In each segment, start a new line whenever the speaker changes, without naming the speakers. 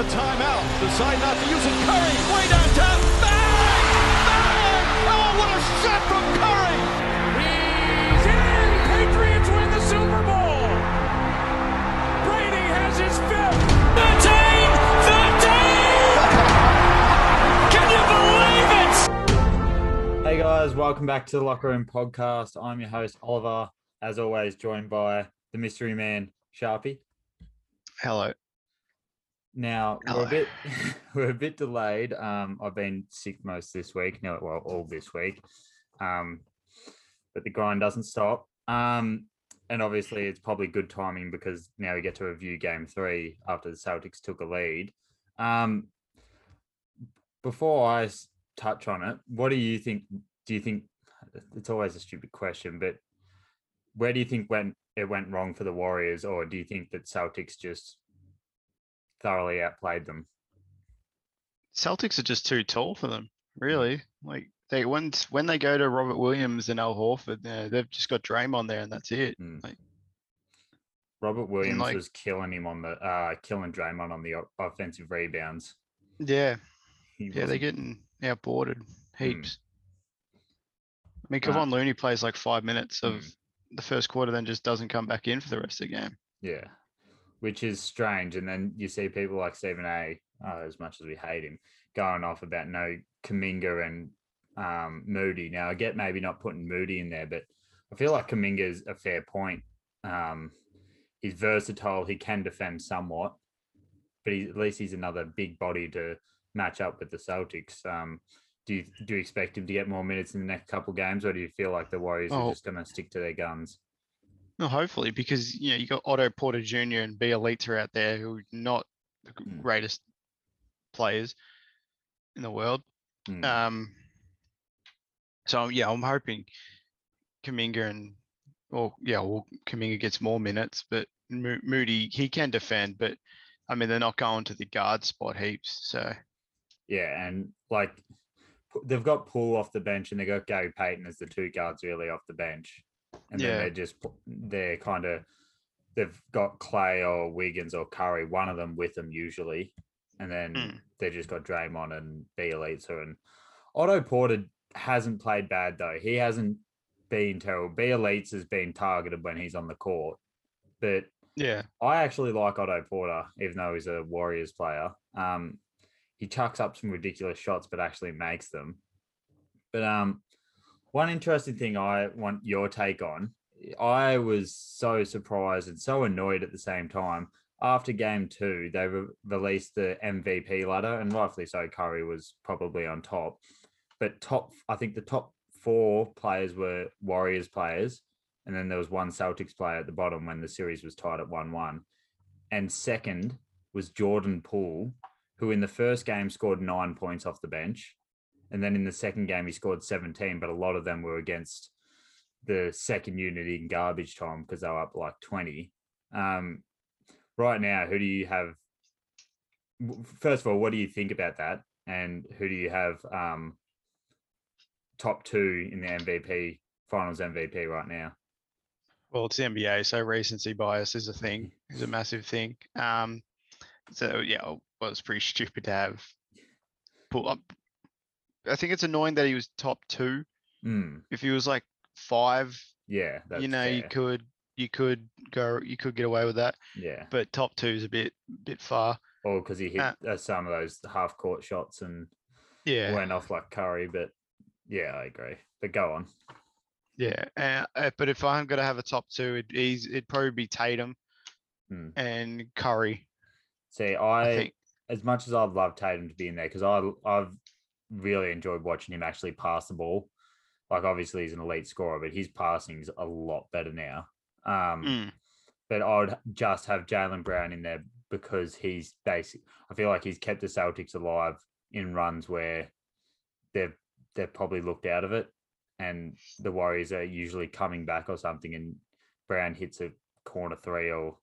a timeout. Decide not to use it. Curry, way downtown. Bang! Bang! Oh, what a shot from Curry!
He's in! Patriots win the Super Bowl! Brady has his fifth! 13! 13! Can you believe it?
Hey guys, welcome back to the Locker Room Podcast. I'm your host, Oliver, as always, joined by the mystery man, Sharpy.
Hello.
Now we're a bit we're a bit delayed. Um, I've been sick most this week. No, well, all this week. Um, but the grind doesn't stop. Um, and obviously it's probably good timing because now we get to review game three after the Celtics took a lead. Um, before I touch on it, what do you think? Do you think it's always a stupid question, but where do you think went it went wrong for the Warriors, or do you think that Celtics just thoroughly outplayed them?
Celtics are just too tall for them, really. Like they when when they go to Robert Williams and Al Horford, they've just got Draymond there and that's it.
Mm.
Like-
Robert Williams
like-
was killing him on the uh killing Draymond on the offensive rebounds.
Yeah, yeah, they're getting outboarded heaps. I mean,
Uh,
Kevon Looney plays like five minutes of
mm.
the first quarter, then just doesn't come back in for the rest of the game.
Yeah, which is strange. And then you see people like Stephen A. Uh, as much as we hate him, going off about no Kuminga and um, Moody. Now I get maybe not putting Moody in there, but I feel like Kuminga is a fair point. Um, he's versatile. He can defend somewhat, but he, at least he's another big body to match up with the Celtics. Um, do you do you expect him to get more minutes in the next couple games, or do you feel like the Warriors are
Oh.
just going to stick to their guns?
No, hopefully, because you know you got Otto Porter Jr. and Bjelica are out there who are not the
Mm.
greatest players in the world.
Mm.
Um, so yeah, I'm hoping Kuminga and, or yeah, well, Kuminga gets more minutes, but Mo- Moody he can defend, but I mean they're not going to the guard spot heaps. So
Yeah, and like they've got Poole off the bench and they've got Gary Payton as the two guards really off the bench, and then they're just they're kind of they've got Klay or Wiggins or Curry, one of them with them usually, and then
Mm.
they just got Draymond and Bjelica and Otto Porter hasn't played bad though. He hasn't been terrible. Bjelica has been targeted when he's on the court, but
yeah,
I actually like Otto Porter, even though he's a Warriors player. Um, he chucks up some ridiculous shots, but actually makes them. But um, one interesting thing I want your take on. I was so surprised and so annoyed at the same time. After game two, they re- released the MVP ladder, and rightfully so. Curry was probably on top, but top, I think the top four players were Warriors players, and then there was one Celtics player at the bottom when the series was tied at 1 1. And second was Jordan Poole, who in the first game scored nine points off the bench. And then in the second game, he scored 17, but a lot of them were against the second unit in garbage time because they were up like 20. Um, right now, who do you have? First of all, what do you think about that? And who do you have um, top two in the MVP, finals MVP right now?
well it's the NBA, so recency bias is a thing, is a massive thing. Um, so yeah, well it's pretty stupid to have Poole up. I think it's annoying that he was top two.
Mm,
If he was like five,
yeah, that's
you know, you could you could go you could get away with that,
yeah.
but top two is a bit bit far.
or because he hit
Uh,
uh, some of those half court shots and
Yeah,
went off like Curry. But yeah, I agree. But go on.
yeah. Uh, uh, but if I'm gonna have a top two, it, he's it'd probably be Tatum
Hmm.
and Curry.
See,
I
I,
think.
as much as I'd love Tatum to be in there because I I've really enjoyed watching him actually pass the ball. Like obviously he's an elite scorer, but his passing's a lot better now. Um,
Mm,
but I would just have Jaylen Brown in there because he's basic. I feel like he's kept the Celtics alive in runs where they've they've probably looked out of it, and the Warriors are usually coming back or something, and Brown hits a corner three or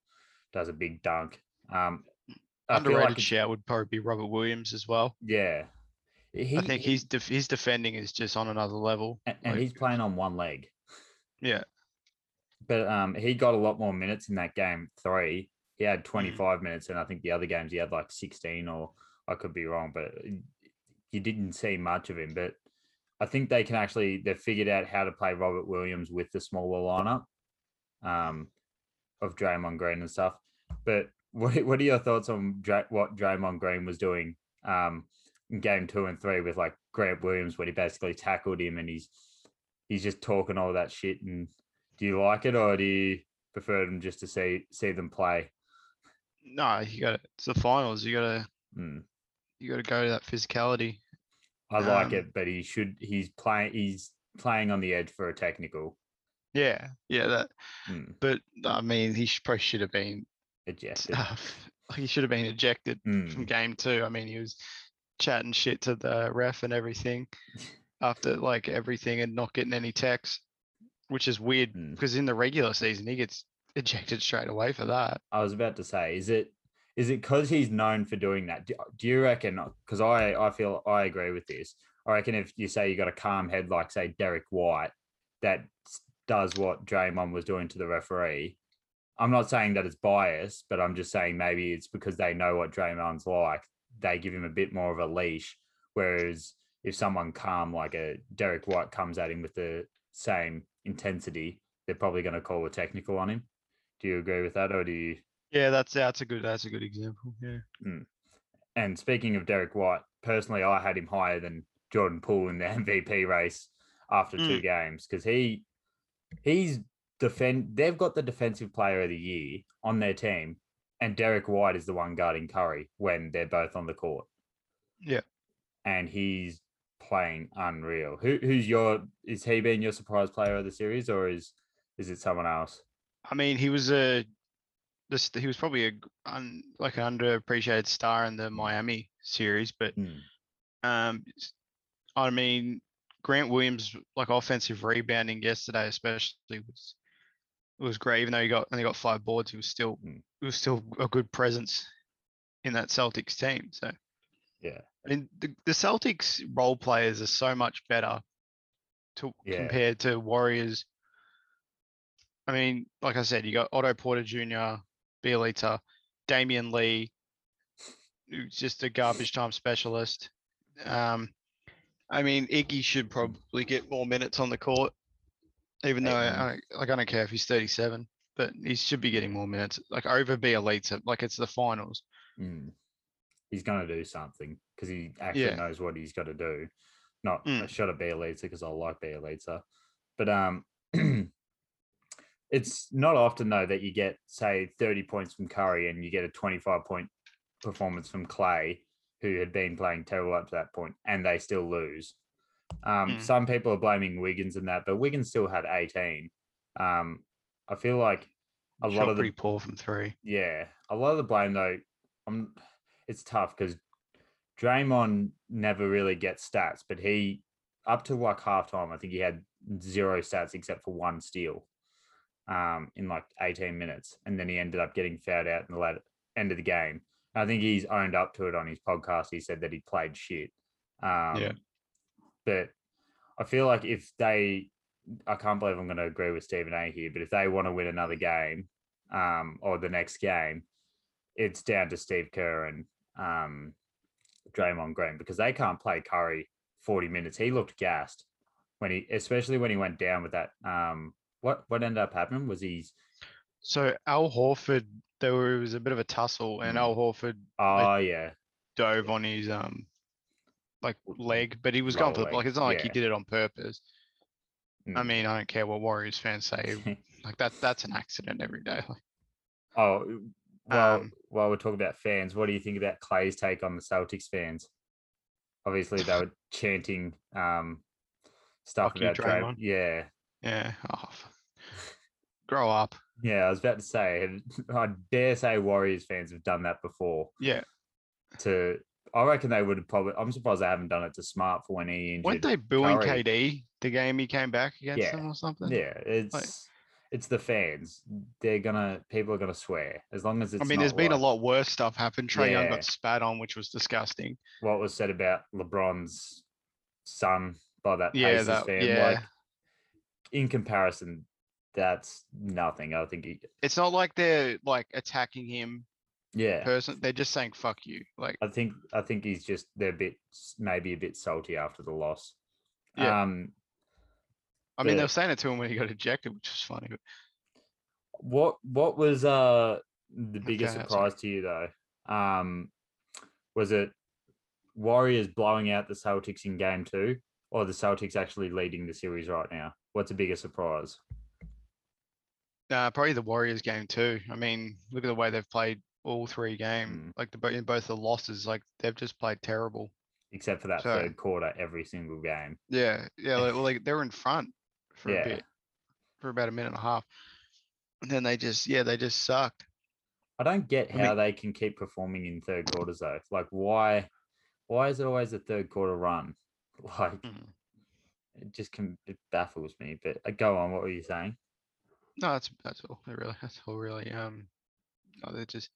does a big dunk. Um, I
underrated
it's-
shout would probably be Robert Williams as well.
Yeah, he,
I think he's def- his defending is just on another level.
a- and
like-
he's playing on one leg.
Yeah,
but um, he got a lot more minutes in that game three he had 25 minutes, and I think the other games he had like 16, or I could be wrong, but you didn't see much of him. But I think they can actually they've figured out how to play Robert Williams with the smaller lineup um, of Draymond Green and stuff. But what what are your thoughts on what Draymond Green was doing um, game two and three with like Grant Williams, when he basically tackled him and he's he's just talking all that shit? And do you like it or do you prefer them just to see see them play?
No, you got it. it's the finals. You got to
Mm.
you got to go to that physicality.
I like
Um,
it, but he should he's playing he's playing on the edge for a technical.
Yeah, yeah. That,
Mm.
but I mean, he should, probably should have been.
Ejected.
Uh, he should have been ejected from
Mm.
game two. I mean, he was chatting shit to the ref and everything after like everything and not getting any texts, which is weird
Mm.
because in the regular season he gets ejected straight away for that.
I was about to say, is it is it because he's known for doing that? Do, do you reckon? Because I I feel I agree with this. I reckon if you say you got a calm head like say Derrick White, that does what Draymond was doing to the referee. I'm not saying that it's biased, but I'm just saying maybe it's because they know what Draymond's like. They give him a bit more of a leash. Whereas if someone calm like a Derrick White comes at him with the same intensity, they're probably going to call a technical on him. Do you agree with that, or do you?
Yeah, that's that's a good that's a good example. Yeah. Hmm.
And speaking of Derrick White, personally, I had him higher than Jordan Poole in the MVP race after two hmm. games because he he's defend. They've got the defensive player of the year on their team, and Derrick White is the one guarding Curry when they're both on the court.
Yeah.
and he's playing unreal. Who who's your is he been your surprise player of the series or is is it someone else?
I mean, he was a this he was probably a un, like an underappreciated star in the Miami series, but
Hmm.
um, I mean, Grant Williams like offensive rebounding yesterday, especially was was great. Even though he got only got five boards, he was still
Mm.
he was still a good presence in that Celtics team. So
Yeah,
I mean, the, the Celtics role players are so much better to
Yeah.
compared to Warriors. I mean, like I said, you got Otto Porter Jr., Bjelica, Damian Lee, who's just a garbage time specialist. Um, I mean, Iggy should probably get more minutes on the court, even though I, I, like I don't care if he's 37, but he should be getting more minutes, like over Bjelica, like it's the finals.
Mm. He's going to do something because he actually
Yeah.
knows what he's got to do. Not a
Mm.
shot at Bjelica because I like Bjelica, but um, it's not often though that you get say thirty points from Curry and you get a twenty-five point performance from Klay, who had been playing terrible up to that point, and they still lose. Um,
Mm.
Some people are blaming Wiggins and that, but Wiggins still had eighteen. Um, I feel like a
Shot
lot of the
pretty poor from three.
yeah, a lot of the blame though, um, it's tough because Draymond never really gets stats, but he up to like halftime, I think he had zero stats except for one steal, um, in like 18 minutes, and then he ended up getting fouled out in the latter end of the game. I think he's owned up to it on his podcast. He said that he played shit. Um, but I feel like if they, I can't believe I'm going to agree with Stephen A here, but if they want to win another game, um, or the next game, it's down to Steve Kerr and um, Draymond Green because they can't play Curry 40 minutes. He looked gassed when he, especially when he went down with that. Um, what what ended up happening was he's
So Al Horford, there was a bit of a tussle, and
Mm.
Al Horford
oh yeah
dove on his um like leg, but he was going for the like it's not like he
yeah.
did it on purpose. I
mm.
mean, I don't care what Warriors fans say. Like that that's an accident every day. Like,
oh well
Um,
while we're talking about fans, what do you think about Klay's take on the Celtics fans? Obviously, they were chanting um, stuff
Fuck you,
about Dray-
Draymond.
Yeah,
yeah. Oh, f- grow up.
yeah. I was about to say, I dare say Warriors fans have done that before.
Yeah.
To, I reckon they would have probably. I'm surprised they haven't done it to Smart for when he injured.
Weren't they booing
Curry.
KD the game he came back against
Yeah,
them or something?
Yeah, it's it's the fans. They're gonna people are gonna swear as long as it's.
I mean, there's been a lot worse stuff happen. Trae Young got spat on, which was disgusting.
What was said about LeBron's son by that
Yeah,
Pacers
that-
fan?
yeah.
Like in comparison, that's nothing. I think he,
It's not like they're like attacking him
yeah.
person. They're just saying "fuck you." Like,
I think I think he's just they're a bit maybe a bit salty after the loss.
Yeah.
Um,
I mean, they were saying it to him when he got ejected, which was funny.
what what was uh the biggest
Okay,
surprise to you though? Um, was it Warriors blowing out the Celtics in game two, or the Celtics actually leading the series right now? What's a bigger surprise?
Uh, probably the Warriors game too. I mean, look at the way they've played all three game.
Mm.
Like the in both the losses, like they've just played terrible.
Except for that
So-
third quarter, every single game.
Yeah, yeah. Like, well, like they were in front for
Yeah.
a bit, for about a minute and a half, and then they just, yeah, they just sucked.
I don't get
I
how
mean-
they can keep performing in third quarters though. Like why why is it always a third quarter run? Like
Mhm.
it just can it baffles me. But uh, go on, what were you saying?
No, that's that's all. They really, that's all really. Um, no, they just,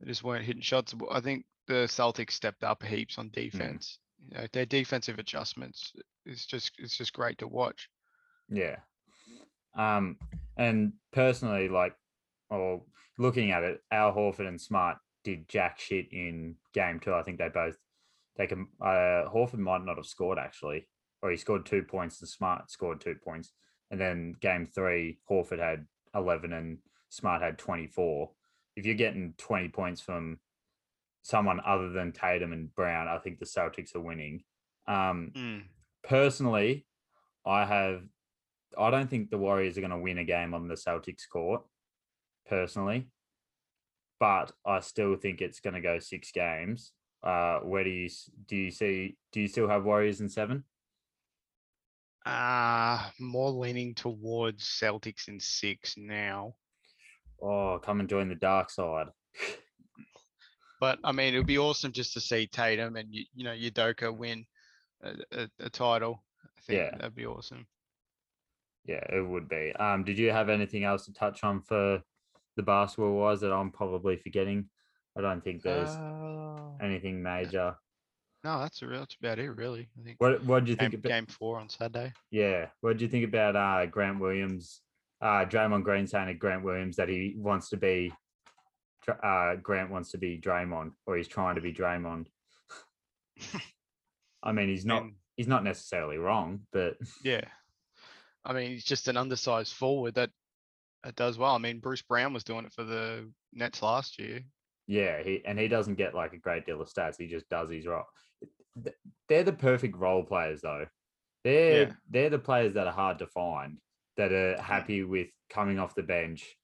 they just weren't hitting shots. I think the Celtics stepped up heaps on defense. You know, their defensive adjustments is just, it's just great to watch.
Yeah. Um, and personally, like, or looking at it, Al Horford and Smart did jack shit in game two. I think they both they can. Uh, Horford might not have scored actually, or he scored two points and Smart scored two points. And then game three, Horford had eleven and Smart had twenty four. If you're getting twenty points from someone other than Tatum and Brown, I think the Celtics are winning. Um,
Mm.
personally, I have I don't think the Warriors are going to win a game on the Celtics court, personally. But I still think it's going to go six games. Uh, where do you do you see? Do you still have Warriors in seven?
Ah, more leaning towards Celtics in six now.
Oh, come and join the dark side.
But I mean, it would be awesome just to see Tatum and you, you know, Udoka win a, a, a title. I think
Yeah.
that'd be awesome.
Yeah, it would be. Um, did you have anything else to touch on for the basketball wise that I'm probably forgetting? I don't think there's
Uh,
anything major.
no, that's a real, that's about it, really. I think
What What did you
game,
think? About,
game four on Saturday.
Yeah. What do you think about uh, Grant Williams? Uh, Draymond Green saying to Grant Williams that he wants to be, uh, Grant wants to be Draymond, or he's trying to be Draymond. I mean, he's not. He's not necessarily wrong, but
yeah, I mean, he's just an undersized forward that that does well. I mean, Bruce Brown was doing it for the Nets last year.
yeah, he and he doesn't get like a great deal of stats. He just does his role. They're the perfect role players, though. They're
Yeah.
they're the players that are hard to find. That are happy with coming off the bench.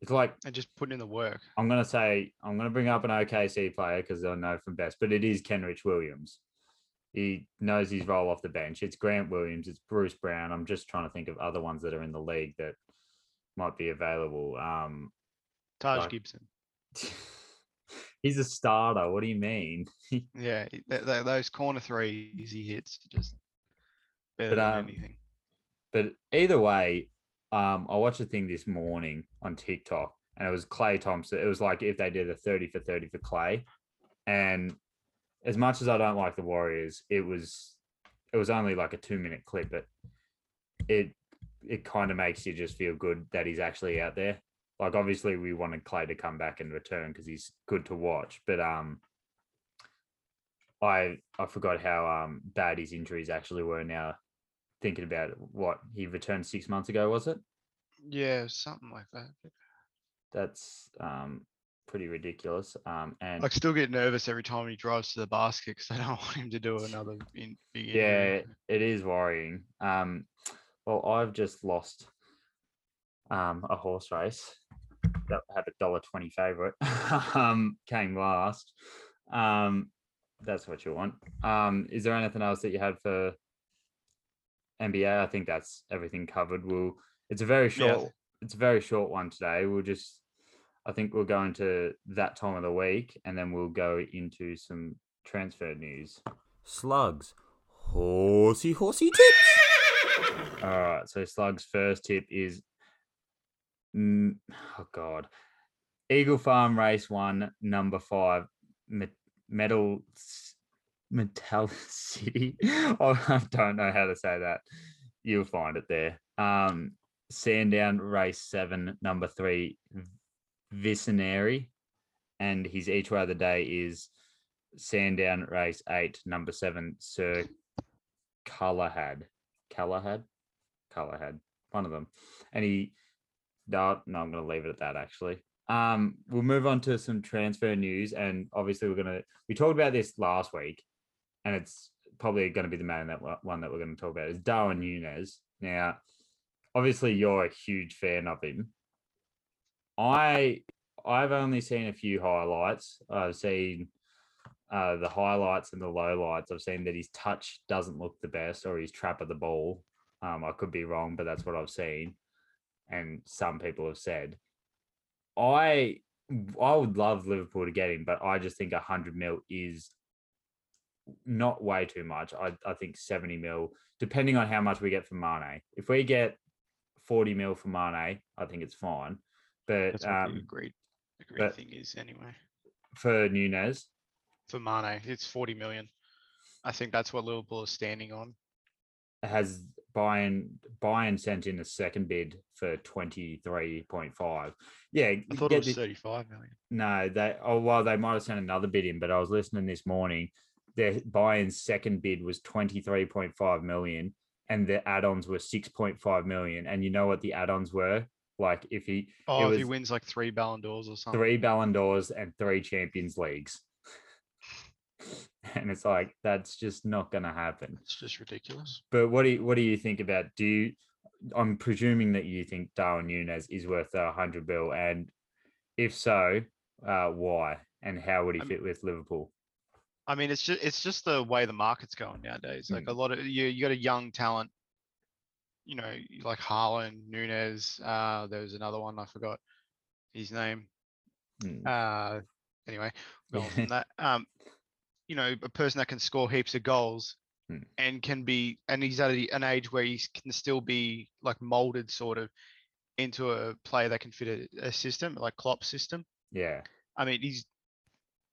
It's like
and just putting in the work.
I'm gonna say I'm gonna bring up an OKC player because I know from best, but it is Kenrich Williams. He knows his role off the bench. It's Grant Williams. It's Bruce Brown. I'm just trying to think of other ones that are in the league that might be available. Um,
Taj
Like-
Gibson.
he's a starter. What do you mean?
Yeah, th- th- those corner threes he hits just better
But,
than
um,
anything.
But either way, um, I watched a thing this morning on TikTok, and it was Klay Thompson. It was like if they did a thirty for thirty for Klay, and as much as I don't like the Warriors, it was it was only like a two minute clip, but it it kind of makes you just feel good that he's actually out there. Like obviously we wanted Klay to come back and return because he's good to watch, but um, I I forgot how um bad his injuries actually were now thinking about it, what he returned six months ago, was it?
Yeah, something like that.
That's um pretty ridiculous. Um and
I still get nervous every time he drives to the basket because I don't want him to do another in, big
yeah, it is worrying. Um well I've just lost um a horse race that had a dollar twenty favorite. um came last. Um that's what you want. Um is there anything else that you had for NBA? I think that's everything covered. We'll it's a very
Yeah.
short it's a very short one today. We'll just I think we'll go into that time of the week and then we'll go into some transfer news. Slugs. Horsey horsey tips. All right, so Slug's first tip is mm, oh god. Eagle Farm Race 1 number 5 Met- Metal S- Metal City. Oh, I don't know how to say that. You'll find it there. Um Sandown race seven, number three, Vicinary, and his each way of the day is Sandown race eight, number seven, Sir Callahad. Callahad? Callahad. One of them. And he no, no, I'm gonna leave it at that actually. Um, we'll move on to some transfer news, and obviously we're gonna we talked about this last week, and it's probably going to be the man that one- that we're going to talk about is Darwin Nunez. Now, obviously, you're a huge fan of him. I I've only seen a few highlights. I've seen uh, the highlights and the lowlights. I've seen that his touch doesn't look the best, or his trap of the ball. Um, I could be wrong, but that's what I've seen, and some people have said. I I would love Liverpool to get him, but I just think hundred mil is not way too much. I, I think 70 mil, depending on how much we get from Mane. If we get 40 mil from Mane, I think it's fine. But
That's what um, the
great,
agreed agreed
but-
thing is anyway.
for Nunez,
For Mane, it's 40 million. I think that's what Liverpool is standing on.
has Bayern Bayern sent in a second bid for 23.5. Yeah,
I thought it was
the-
35 million.
No, they oh well, they might have sent another bid in, but I was listening this morning. Their Bayern's second bid was 23.5 million, and the add-ons were 6.5 million. And you know what the add-ons were? Like if he
Oh, if he wins like three Ballon d'Ors or something.
three Ballon d'Ors and three Champions Leagues. and it's like that's just not gonna happen.
It's just ridiculous.
But what do you what do you think about do you I'm presuming that you think Darwin Nunez is worth a hundred bill and if so, uh why? And how would he
I'm-
fit with Liverpool?
I mean, it's just it's just the way the market's going nowadays. Like a lot of you, you got a young talent. You know, like Haaland Nunez. Uh, there was another one I forgot his name.
Mm.
Uh, anyway, go on from that. Um, you know, a person that can score heaps of goals
Hmm.
and can be, and he's at an age where he can still be like molded sort of into a player that can fit a, a system like Klopp's system.
Yeah.
I mean, he's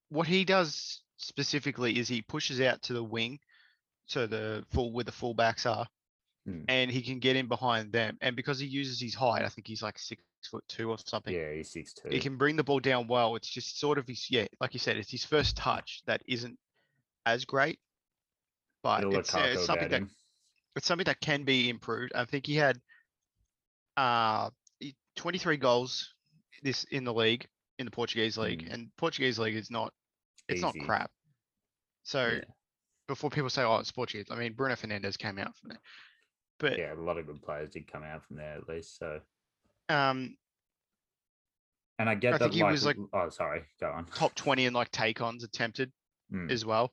what he does specifically is he pushes out to the wing, so the full where the fullbacks are,
Mm.
and he can get in behind them. And because he uses his height, I think he's like six foot two or something.
Yeah, he's six two.
He can bring the ball down well. It's just sort of his yeah, like you said, it's his first touch that isn't as great, but it's, uh, it's something that
him.
it's something that can be improved. I think he had uh 23 goals this in the league in the Portuguese league,
Mm.
and Portuguese league is not it's not
Easy.
crap. So
Yeah.
before people say, "Oh, it's Portuguese," I mean Bruno Fernandes came out from there, but
Yeah, a lot of good players did come out from there at least. So
um
and I get
I
that
think he
like,
was, like,
oh sorry, go on.
top 20 in like take-ons attempted
Mm.
as well,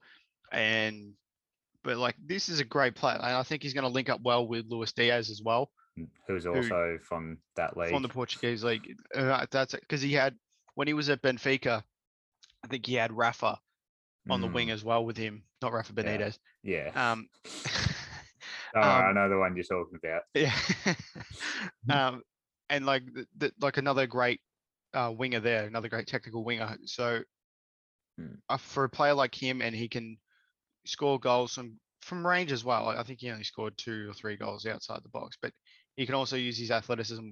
and but like this is a great player, and I think he's going to link up well with Luis Diaz as well.
Mm, Who's also from that league.
from the Portuguese league. Uh, that's because he had when he was at Benfica, I think he had Rafa on the wing
Mm,
as well with him, not Rafa Benitez.
Yeah.
Um,
oh, I
um,
know the one you're talking about.
yeah, um, and like the, the, like another great uh, winger there, another great technical winger. So
Hmm.
uh, for a player like him, and he can score goals from from range as well. I think he only scored two or three goals outside the box, but he can also use his athleticism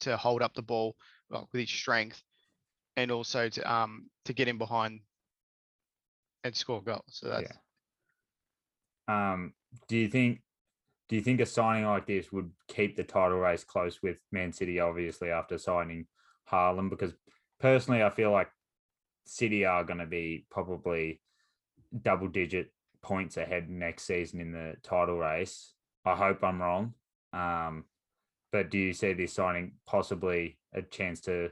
to hold up the ball well, with his strength, and also to um to get in behind and score goals. So that's
Yeah. Um, do you think do you think a signing like this would keep the title race close with Man City, obviously, after signing Haaland? Because personally, I feel like City are going to be probably double digit points ahead next season in the title race. I hope I'm wrong. Um, but do you see this signing possibly a chance to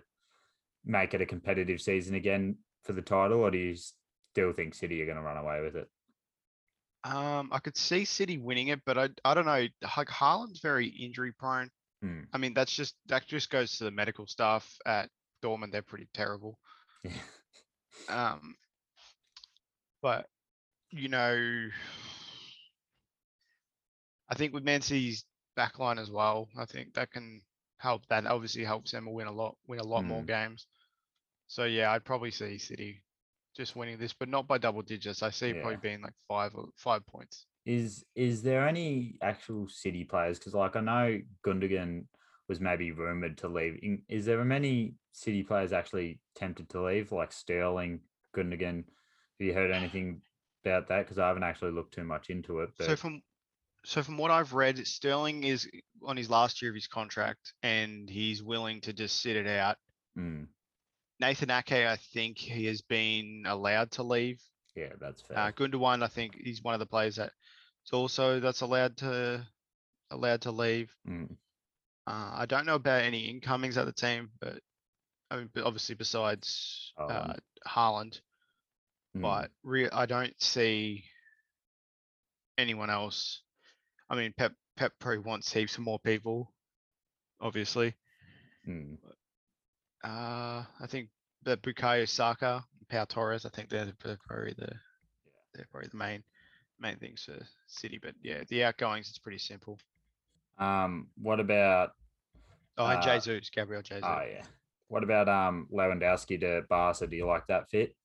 make it a competitive season again for the title, or do you still think City are going to run away with it?
um I could see City winning it, but I I don't know. Like Haaland's very injury prone.
Hmm.
I mean, that's just that just goes to the medical staff at Dortmund. They're pretty terrible.
Yeah.
Um, but you know, I think with Man City's backline as well, I think that can help. That obviously helps them win a lot, win a lot more
Mm.
games. So yeah, I'd probably see City just winning this, but not by double digits. I see it probably being like five or five points.
Is is there any actual City players? Because like I know Gundogan was maybe rumored to leave. Is there many City players actually tempted to leave, like Sterling, Gundogan? Have you heard anything about that? Because I haven't actually looked too much into it. But
So from, so from what I've read, Sterling is on his last year of his contract and he's willing to just sit it out.
Mm,
Nathan Ake, I think he has been allowed to leave.
yeah, that's fair.
Uh, Gundogan, I think he's one of the players that is also that's allowed to allowed to leave.
Mm,
Uh, I don't know about any incomings at the team, but I mean, obviously besides uh,
Haaland.
Haaland,
mm,
but re- I don't see anyone else. I mean, Pep Pep probably wants heaps of more people, obviously.
mm,
Uh, I think the Bukayo Saka, Pau Torres, I think they're the- probably the they're probably the main main things for City. But yeah, the outgoings it's pretty simple.
Um, what about?
Oh, and
Uh,
Jesus, Gabriel Jesus.
Oh yeah. What about um Lewandowski to Barca? Do you like that fit?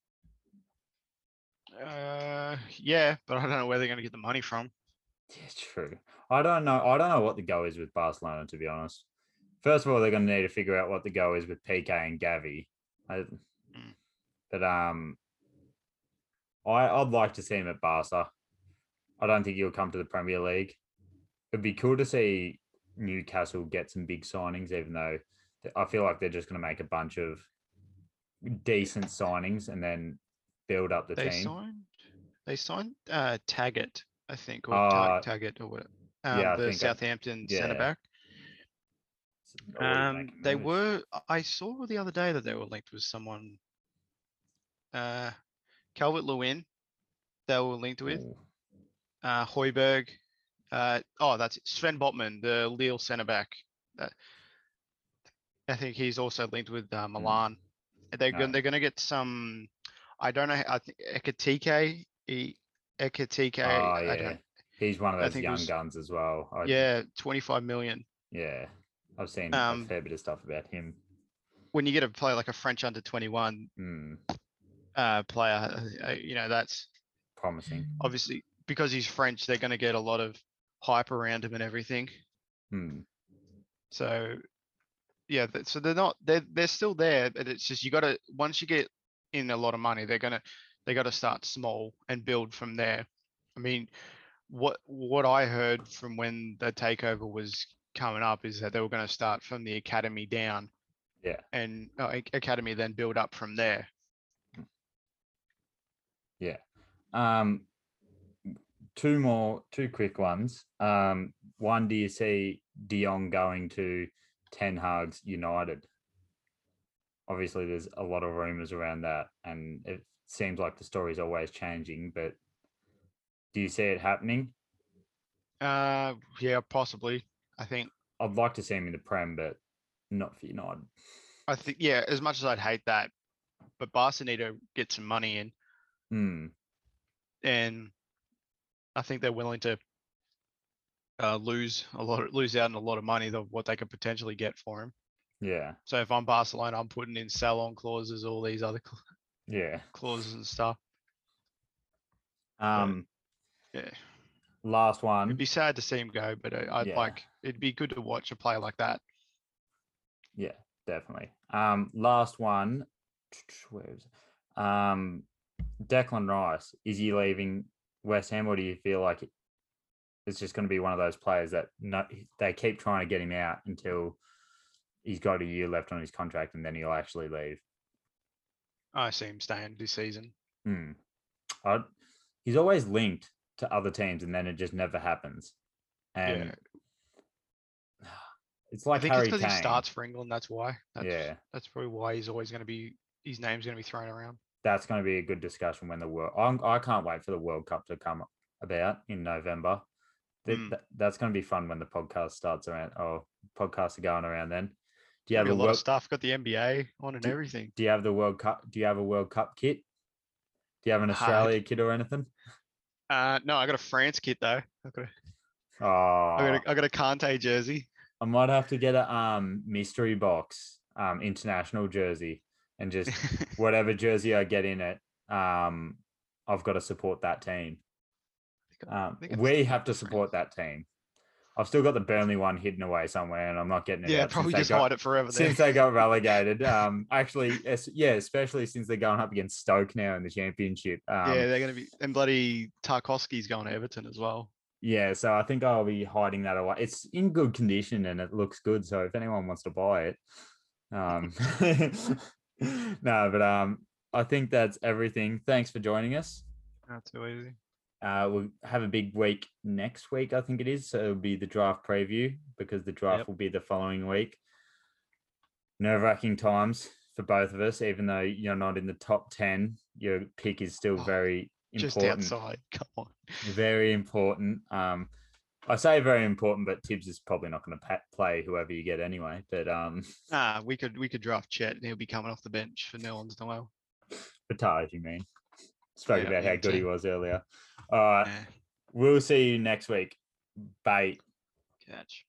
Uh, yeah, but I don't know where they're gonna get the money from.
Yeah, true. I don't know. I don't know what the go is with Barcelona, to be honest. First of all, they're going to need to figure out what the go is with PK and Gavi. I,
Mm.
But um, I I'd like to see him at Barca. I don't think he'll come to the Premier League. It'd be cool to see Newcastle get some big signings, even though I feel like they're just going to make a bunch of decent signings and then build up the
They
team.
signed, they signed uh Targett, I think, or
Uh,
Targett or what? Um,
yeah, I
the
think I-
Southampton
yeah.
centre back. Um, they were. I- I saw the other day that they were linked with someone. Uh, Calvert Lewin. They were linked with
Ooh.
uh Hoiberg. Uh, oh, that's it, Sven Botman, the Lille centre back. That I think he's also linked with uh, Milan. They're
No.
going. They're going to get some. I don't know. I think Ekitike. Ekitike.
Oh,
I
yeah.
don't.
He's one of those young
was-
guns as well. I,
Yeah, twenty-five million.
Yeah. I've seen
Um,
a fair bit of stuff about him.
When you get a player like a French under twenty-one
Mm,
uh, player, uh, you know that's
promising.
obviously because he's French. They're going to get a lot of hype around him and everything.
Mm,
So yeah, so they're not they're they're still there, but it's just you gotta once you get in a lot of money, they're gonna they gotta start small and build from there. I mean, what what I heard from when the takeover was coming up is that they were gonna start from the academy down.
Yeah.
And uh, academy then build up from there.
yeah. Um, two more, two quick ones. Um, one, do you see Dion going to Ten Hag's United? Obviously, there's a lot of rumors around that, and it seems like the story's always changing. But do you see it happening?
Uh, yeah, possibly. I think
I'd like to see him in the Prem, but not for United.
I think yeah. As much as I'd hate that, but Barca need to get some money in.
Hmm.
and I think they're willing to uh, lose a lot, lose out on a lot of money of what they could potentially get for him.
Yeah.
So if I'm Barcelona, I'm putting in sell-on clauses, all these other
Yeah.
clauses and stuff.
Um,
Yeah,
last one.
it'd be sad to see him go, but I- I'd
Yeah.
like it'd be good to watch a player like that.
Yeah, definitely. Um, last one. Where is it? Um, Declan Rice. Is he leaving West Ham, or do you feel like it- it's just going to be one of those players that no, they keep trying to get him out until he's got a year left on his contract, and then he'll actually leave?
I see him staying this season.
Hmm. I, he's always linked to other teams, and then it just never happens. And
yeah,
it's like I
think
Harry
it's because he starts for England. That's why. That's,
yeah.
that's probably why he's always going to be his name's going to be thrown around.
that's going to be a good discussion when the world. I'm, I can't wait for the World Cup to come about in November.
Mm.
th- that's going to be fun when the podcast starts around. Oh, podcasts are going around then. Do you have a
a lot
world,
of stuff. Got the NBA on and
Do-
everything.
Do you have the World Cup? Do you have a World Cup kit? Do you have an
Uh,
Australia kit or anything?
Uh, no, I got a France kit though. I got a,
Oh,
I got a, I got a Kante jersey.
I might have to get a um mystery box um international jersey and just whatever jersey I get in it, um, I've got to support that team. Um, we have to support that team. I've still got the Burnley one hidden away somewhere, and I'm not getting it.
Yeah, probably just
got-
hide it forever there.
since they got relegated. Um, actually, yeah, especially since they're going up against Stoke now in the championship. Um,
yeah, they're going to be. And bloody Tarkowski's going to Everton as well.
yeah, so I think I'll be hiding that away. It's in good condition and it looks good. So if anyone wants to buy it, um, no, but um, I think that's everything. Thanks for joining us.
Not too easy.
Uh, we'll have a big week next week, I think it is. So it'll be the draft preview because the draft
Yep.
will be the following week. Nerve wracking times for both of us, even though you're not in the top 10, your pick is still
Oh,
very important.
Just outside. Come on.
Very important. Um, I say very important, but Thibs is probably not going to play whoever you get anyway. But um,
Nah, we could we could draft Chet and he'll be coming off the bench for Nerlens Noel.
Bataj, you mean? Spoke
Yeah,
about how good he was earlier. All right.
Yeah,
We'll see you next week. Bye.
catch.